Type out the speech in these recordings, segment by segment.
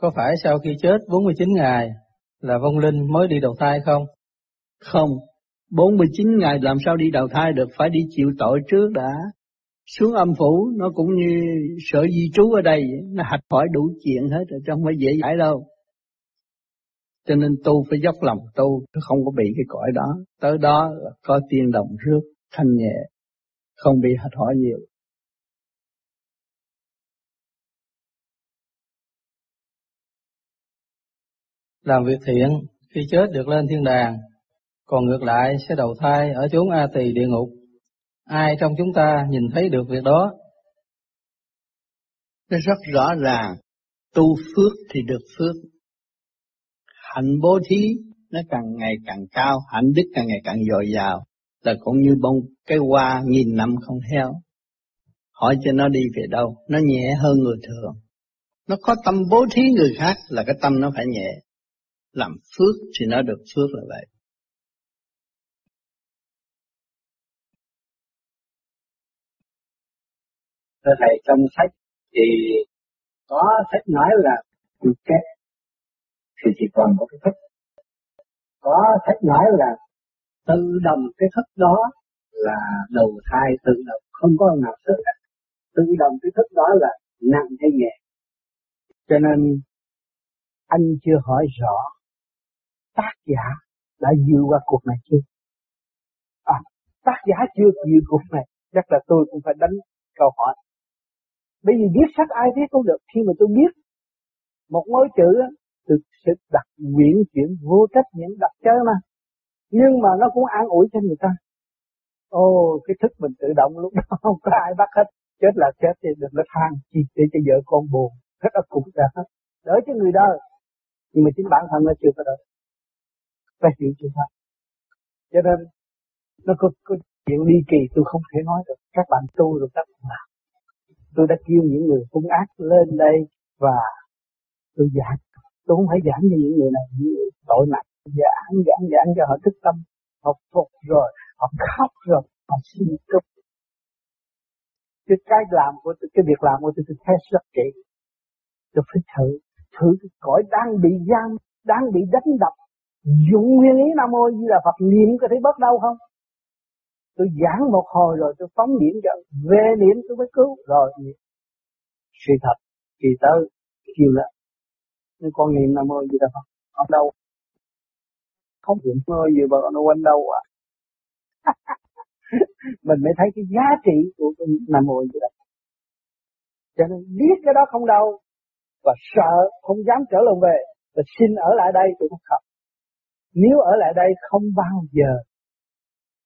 Có phải sau khi chết 49 ngày là vong linh mới đi đầu thai không? Không, 49 ngày làm sao đi đầu thai được, phải đi chịu tội trước đã. Xuống âm phủ nó cũng như sở di trú ở đây, nó hạch hỏi đủ chuyện hết rồi, chứ không phải dễ giải đâu. Cho nên tu phải dốc lòng tu, không có bị cái cõi đó. Tới đó có tiên đồng rước, thanh nhẹ, không bị hạch hỏi nhiều. Làm việc thiện, khi chết được lên thiên đàng, còn ngược lại sẽ đầu thai ở chốn A tỳ địa ngục. Ai trong chúng ta nhìn thấy được việc đó? Nó rất rõ ràng, tu phước thì được phước. Hạnh bố thí nó càng ngày càng cao, hạnh đức càng ngày càng dồi dào, là cũng như bông cái hoa nghìn năm không theo. Hỏi cho nó đi về đâu, nó nhẹ hơn người thường. Nó có tâm bố thí người khác là cái tâm nó phải nhẹ. Làm phước thì nó được phước là vậy. Thưa Thầy, trong sách thì có sách nói là quy kết thì chỉ còn một cái thức. Có sách nói là tự động cái thức đó là đầu thai tự động, không có nào sức cả. Tự động cái thức đó là nặng hay nhẹ. Cho nên anh chưa hỏi rõ tác giả đã vượt qua cuộc này chưa? À, tác giả chưa vượt cuộc này, chắc là tôi cũng phải đánh câu hỏi Bây giờ viết sách ai viết cũng được. Khi mà tôi biết một ngôi chữ thực sự đặt nguyện chuyển vô trách nhiệm đặt chơi mà. Nhưng mà nó cũng an ủi cho người ta. Ồ, cái thức mình tự động lúc đó không có ai bắt hết. Chết là chết thì đừng có than chi để cho vợ con buồn. Hết đó cũng đã hết. Đỡ cho người đời. Nhưng mà chính bản thân nó chưa có đỡ. Phải hiểu chưa đó Cho nên nó có, có chuyện ly kỳ tôi không thể nói được. Các bạn tu rồi các bạn làm. Tôi đã kêu những người hung ác lên đây và tôi giảng. Tôi không phải giảng cho những người này những người tội nặng giảng giảng giảng cho họ thức tâm họ phục rồi họ khóc rồi họ xin chúc cái cái làm của tôi, cái việc làm của tôi tôi thấy rất kỹ. Tôi phải thử thử cái cõi đang bị giam đang bị đánh đập dụng nguyên ý nam mô di là phật niệm có thấy bớt đau không? Tôi giảng một hồi rồi tôi phóng niệm cho về niệm tôi mới cứu. Rồi, sự thật kỳ tới kêu là nhưng con niệm nam mô di đà phật ở đâu? Không niệm mơ gì mà nó quanh đâu à. Mình mới thấy cái giá trị của cái nam mô di đà phật. Cho nên biết cái đó không đâu và sợ, không dám trở lòng về và xin ở lại đây tôi không khóc nếu ở lại đây không bao giờ,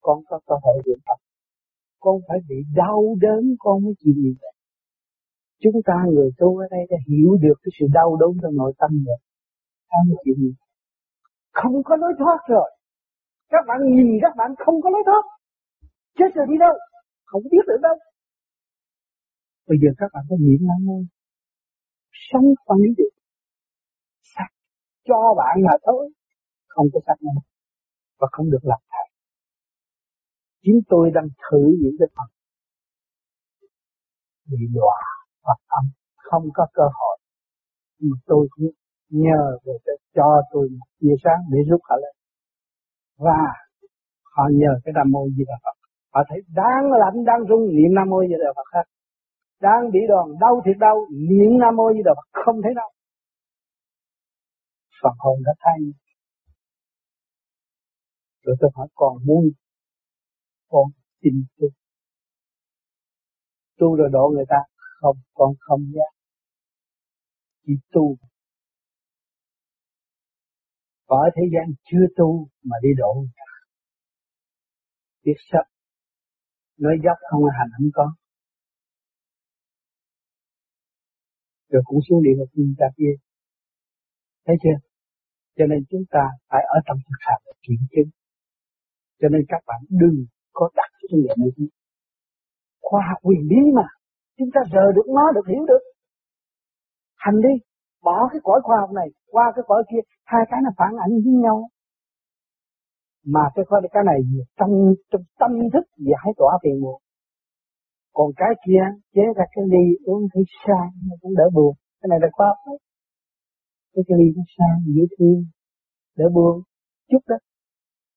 con có cơ hội được Phật. Con phải bị đau đớn, con mới chịu gì vậy. Chúng ta người tu ở đây đã hiểu được cái sự đau đớn trong nội tâm rồi. Sao mới chịu gì? Không có lối thoát rồi. Các bạn nhìn, các bạn không có lối thoát. Chết rồi đi đâu? Không biết được đâu. Bây giờ các bạn có niệm lắm không Sống phân được. Cho bạn là thôi. Không có sắc nào. Và không được làm thầy. Chính tôi đang thử những cái phần bị đọa hoặc âm không có cơ hội mà tôi cũng nhờ về cho tôi một tia sáng để giúp họ lên và họ nhờ cái nam mô di đà phật họ thấy đang lạnh đang rung niệm nam mô di đà phật hết đang bị đòn, đau thì đau, niệm nam mô di đà phật không thấy đâu phần hồn đã thay rồi tôi hỏi còn muốn, con xin tu. Tu rồi độ người ta, không, con không nhé. Chỉ tu. Ở thế gian chưa tu mà đi độ người ta. Biết sắp nói dốc không hành không có. Rồi cũng xuống địa ngục như ta kia. Thấy chưa? Cho nên chúng ta phải ở trong thực hành kiểm chứng cho nên các bạn đừng có đặt cái vấn đề này đi. Khoa học quyền bí mà, chúng ta rờ được nó được hiểu được. Hành đi, bỏ cái cõi khoa học này qua cái cõi kia, hai cái nó phản ảnh với nhau. Mà cái khoa cái này trong trong tâm thức giải tỏa phiền muộn. Còn cái kia chế ra cái ly uống thấy sai nó cũng đỡ buồn. Cái này là khoa học đấy. cái cái ly nó sang dễ thương đỡ buồn chút đó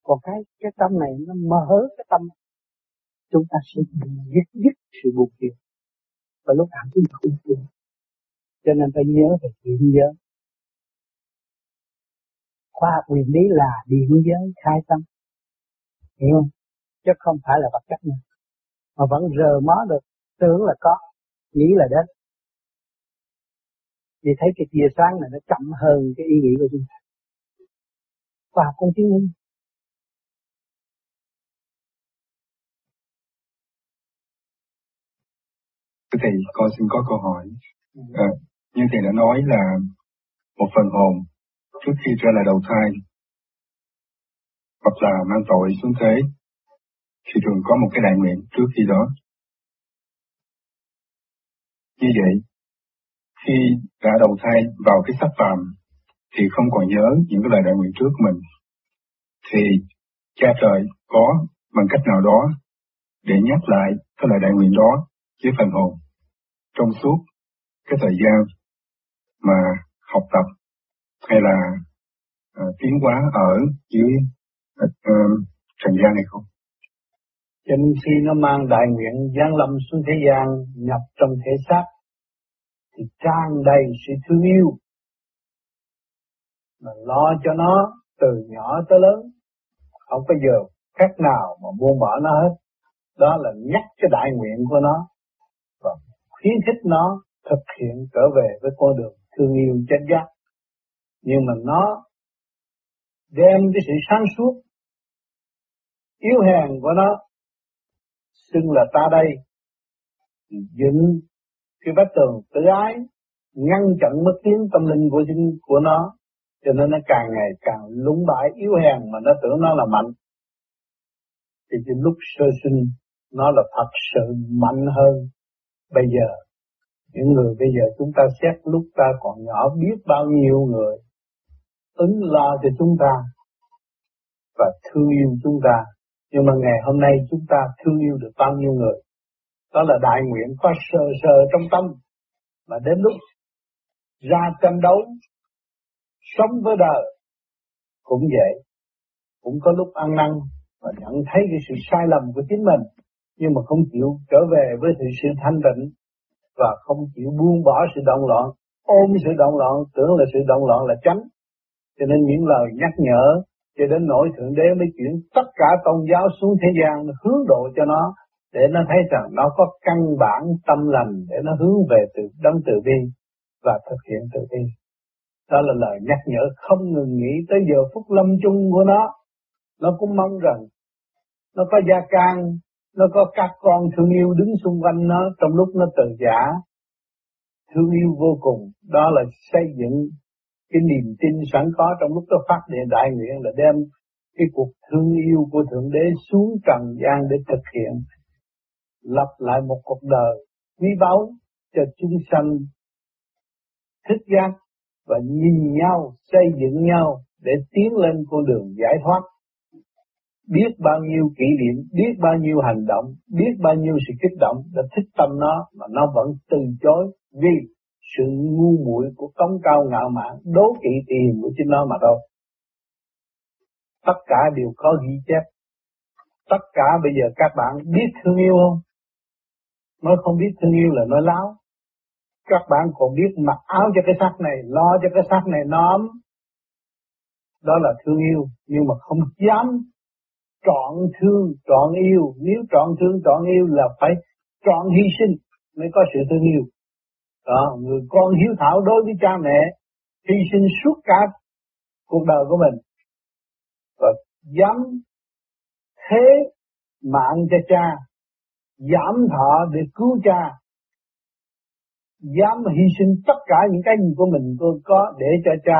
còn cái cái tâm này nó mở cái tâm. Chúng ta sẽ dứt dứt sự buồn phiền. Và lúc nào chúng ta không buồn cho nên phải nhớ về điện giới. Khoa học quyền lý là điện giới khai tâm. Hiểu không? Chứ không phải là vật chất nữa. Mà vẫn rờ mó được. Tưởng là có, nghĩ là đến. Vì thấy cái tia sáng này nó chậm hơn cái ý nghĩ của chúng ta. Khoa học cũng chứng minh. Thưa Thầy, con xin có câu hỏi. À, như Thầy đã nói là một phần hồn trước khi trở lại đầu thai hoặc là mang tội xuống thế thì thường có một cái đại nguyện trước khi đó. Như vậy, khi đã đầu thai vào cái sắc phàm thì không còn nhớ những cái lời đại nguyện trước mình thì cha trời có bằng cách nào đó để nhắc lại cái lời đại nguyện đó với phần hồn trong suốt cái thời gian mà học tập hay là uh, tiến hóa ở dưới uh, trần gian này không? Cho nên khi nó mang đại nguyện giáng lâm xuống thế gian nhập trong thể xác thì tràn đầy sự thương yêu. Mà lo cho nó từ nhỏ tới lớn không bao giờ khác nào mà buông bỏ nó hết. Đó là nhắc cái đại nguyện của nó khuyến khích nó thực hiện trở về với con đường thương yêu chân giác. Nhưng mà nó đem cái sự sáng suốt yếu hèn của nó, xưng là ta đây, dựng cái vách tường tự ái, ngăn chặn mất tiếng tâm linh của chính của nó. Cho nên nó càng ngày càng lúng bãi, yếu hèn mà nó tưởng nó là mạnh. Thì lúc sơ sinh, nó là thật sự mạnh hơn bây giờ, những người bây giờ chúng ta xét lúc ta còn nhỏ biết bao nhiêu người ứng lo cho chúng ta và thương yêu chúng ta. Nhưng mà ngày hôm nay chúng ta thương yêu được bao nhiêu người? Đó là đại nguyện có sờ sờ trong tâm mà đến lúc ra tranh đấu, sống với đời cũng vậy. Cũng có lúc ăn năn và nhận thấy cái sự sai lầm của chính mình nhưng mà không chịu trở về với sự sự thanh tịnh và không chịu buông bỏ sự động loạn. Ôm sự động loạn, tưởng là sự động loạn là tránh. Cho nên những lời nhắc nhở cho đến nỗi thượng đế mới chuyển tất cả tôn giáo xuống thế gian, hướng độ cho nó, để nó thấy rằng nó có căn bản tâm lành, để nó hướng về từ đấng từ bi và thực hiện từ bi. Đó là lời nhắc nhở không ngừng nghĩ tới giờ phút lâm chung của nó. Nó cũng mong rằng nó có gia can nó có các con thương yêu đứng xung quanh nó, trong lúc nó từ giả thương yêu vô cùng. Đó là xây dựng cái niềm tin sẵn có trong lúc nó phát điện đại nguyện là đem cái cuộc thương yêu của Thượng Đế xuống trần gian để thực hiện. Lập lại một cuộc đời quý báu cho chúng sanh thức giác và nhìn nhau, xây dựng nhau để tiến lên con đường giải thoát biết bao nhiêu kỷ niệm, biết bao nhiêu hành động, biết bao nhiêu sự kích động đã thích tâm nó mà nó vẫn từ chối vì sự ngu muội của cống cao ngạo mạn, đố kỵ tiền của chính nó mà thôi. Tất cả đều có ghi chép. Tất cả bây giờ các bạn biết thương yêu không? Nói không biết thương yêu là nói láo. Các bạn còn biết mặc áo cho cái xác này, lo cho cái xác này nó Đó là thương yêu, nhưng mà không dám trọn thương, trọn yêu. Nếu trọn thương, trọn yêu là phải trọn hy sinh mới có sự thương yêu. Đó, người con hiếu thảo đối với cha mẹ, hy sinh suốt cả cuộc đời của mình. Và dám thế mạng cho cha, giảm thọ để cứu cha, dám hy sinh tất cả những cái gì của mình tôi có để cho cha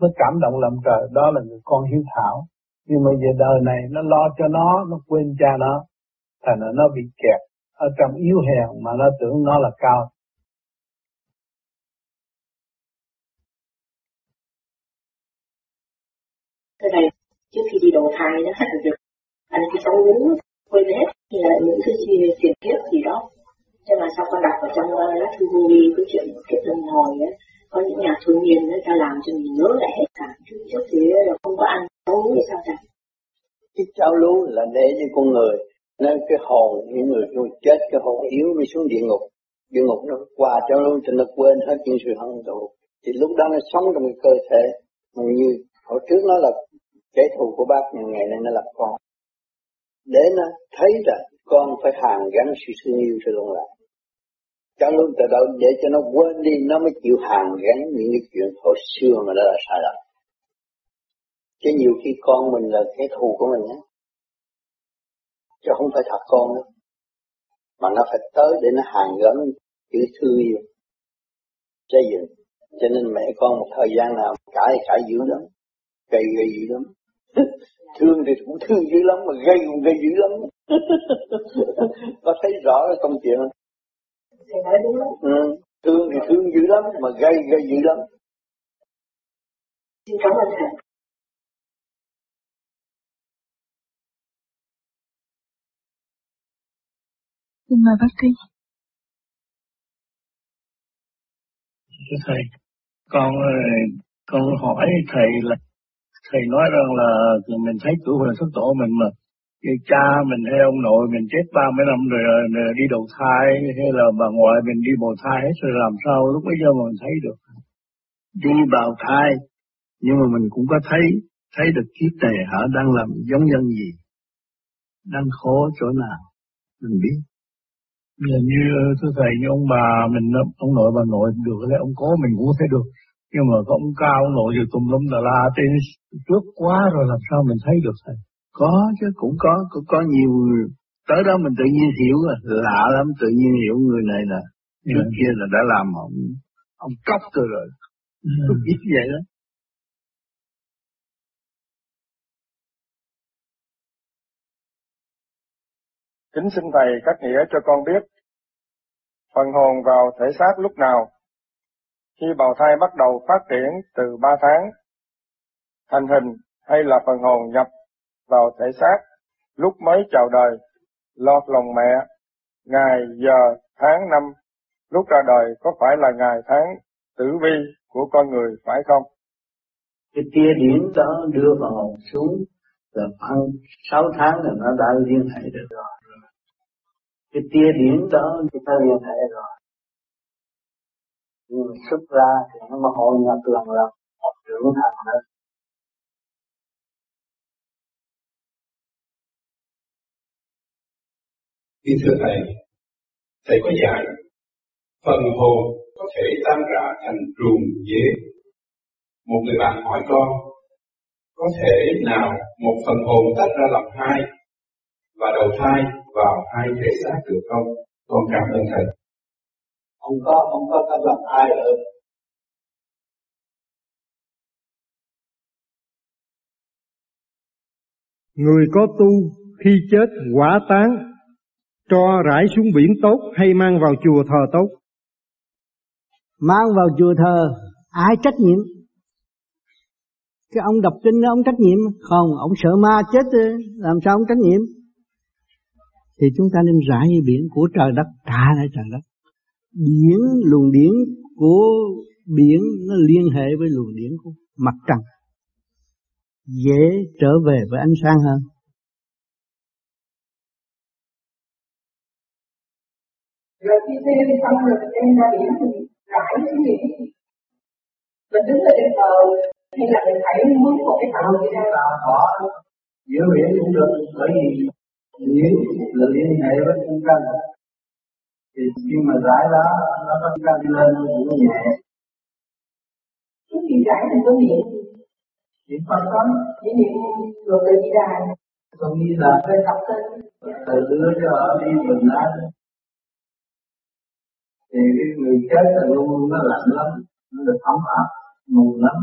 mới cảm động lòng trời đó là người con hiếu thảo nhưng mà về đời này nó lo cho nó nó quên cha nó thành ra nó bị kẹt ở trong yếu hèn mà nó tưởng nó là cao Thế này, trước khi đi đầu thai đó, được anh cái cháu muốn quên hết là những cái gì tiền kiếp gì đó. Nhưng mà sau con đọc ở trong uh, lá thư vô cái chuyện kiếp lần hồi ấy, có những nhà thương nhiên nó ta làm cho mình nhớ lại hết cả chứ trước thì là không có ăn không uống thì sao cả cái cháo lú là để cho con người nên cái hồn, những người nuôi chết, cái hồn yếu mới xuống địa ngục. Địa ngục nó qua cho luôn cho nó quên hết những sự hận thù. Thì lúc đó nó sống trong cái cơ thể mà như hồi trước nó là kẻ thù của bác, nhưng ngày nay nó là con. Để nó thấy rằng con phải hàn gắn sự thương yêu cho luôn lại cho luôn từ đầu để cho nó quên đi, nó mới chịu hàn gắn những cái chuyện hồi xưa mà nó là sai lầm chứ nhiều khi con mình là kẻ thù của mình á chứ không phải thật con đâu mà nó phải tới để nó hàn gắn chữ thương yêu. Xây dựng cho nên mẹ con một thời gian nào cãi cãi dữ lắm gây gây dữ lắm. Thương thì cũng thương dữ lắm mà gây cũng gây dữ lắm. Có thấy rõ cái công chuyện không? Ừ. thương thì thương dữ lắm mà gây gây dữ lắm. Xin cảm ơn thầy Xin mời bác sĩ. Thầy, con con hỏi thầy là thầy nói rằng là mình thấy tuổi huyền xuất tổ mình mà như cha mình hay ông nội mình chết ba mấy năm rồi, rồi đi đầu thai hay là bà ngoại mình đi bào thai hết rồi làm sao lúc bây giờ mà mình thấy được đi bào thai nhưng mà mình cũng có thấy thấy được kiếp này họ đang làm giống nhân gì đang khổ chỗ nào mình biết như thưa thầy như ông bà mình ông nội bà nội được lấy ông cố mình cũng thấy được nhưng mà có ông cao ông nội rồi tùm lum là la trên trước quá rồi làm sao mình thấy được thầy có chứ cũng có cũng có nhiều tới đó mình tự nhiên hiểu rồi lạ lắm tự nhiên hiểu người này là yeah. trước dạ. kia là đã làm ông ông cốc rồi rồi yeah. biết vậy đó Kính xin Thầy các nghĩa cho con biết, phần hồn vào thể xác lúc nào? Khi bào thai bắt đầu phát triển từ 3 tháng, thành hình hay là phần hồn nhập vào thể xác lúc mới chào đời, lọt lòng mẹ, ngày, giờ, tháng, năm, lúc ra đời có phải là ngày tháng tử vi của con người phải không? Cái tia điển đó đưa vào hồn xuống là khoảng 6 tháng là nó đã liên hệ được rồi cái tia điểm đó thì ta liên hệ rồi. Nhưng mà xuất ra thì nó mà hội nhập lần lần trưởng thành đó Kính thưa Thầy, Thầy có dạy phần hồn có thể tan rã thành ruồng dế. Một người bạn hỏi con, có thể nào một phần hồn tách ra làm hai và đầu thai? Vào hai thể xác được không? Con cảm ơn thầy. Không có, không có cách làm ai được. Người có tu khi chết quả tán, cho rải xuống biển tốt hay mang vào chùa thờ tốt? Mang vào chùa thờ, ai trách nhiệm? Cái ông đọc kinh đó ông trách nhiệm Không, ông sợ ma chết làm sao ông trách nhiệm thì chúng ta nên rải như biển của trời đất trả lại trời đất. Biển luồng điển của biển nó liên hệ với luồng điển của mặt trăng. Dễ trở về với ánh sáng hơn. Rồi khi xem xong rồi đem ra biển thì rải cái gì? Mình đứng ở trên bờ hay là mình phải mướn một cái tàu gì ra giữa biển cũng được bởi vì điển là liên hệ với trung căn. Thì khi mà giải đó nó có căn lên cũng nhẹ. Trước khi giải thì có niệm. Niệm phật đó chỉ niệm rồi tự di đà. Còn như là về tập tên từ đưa cho ở đi bình an. Thì cái người chết là luôn luôn nó lạnh lắm nó được ấm áp mù lắm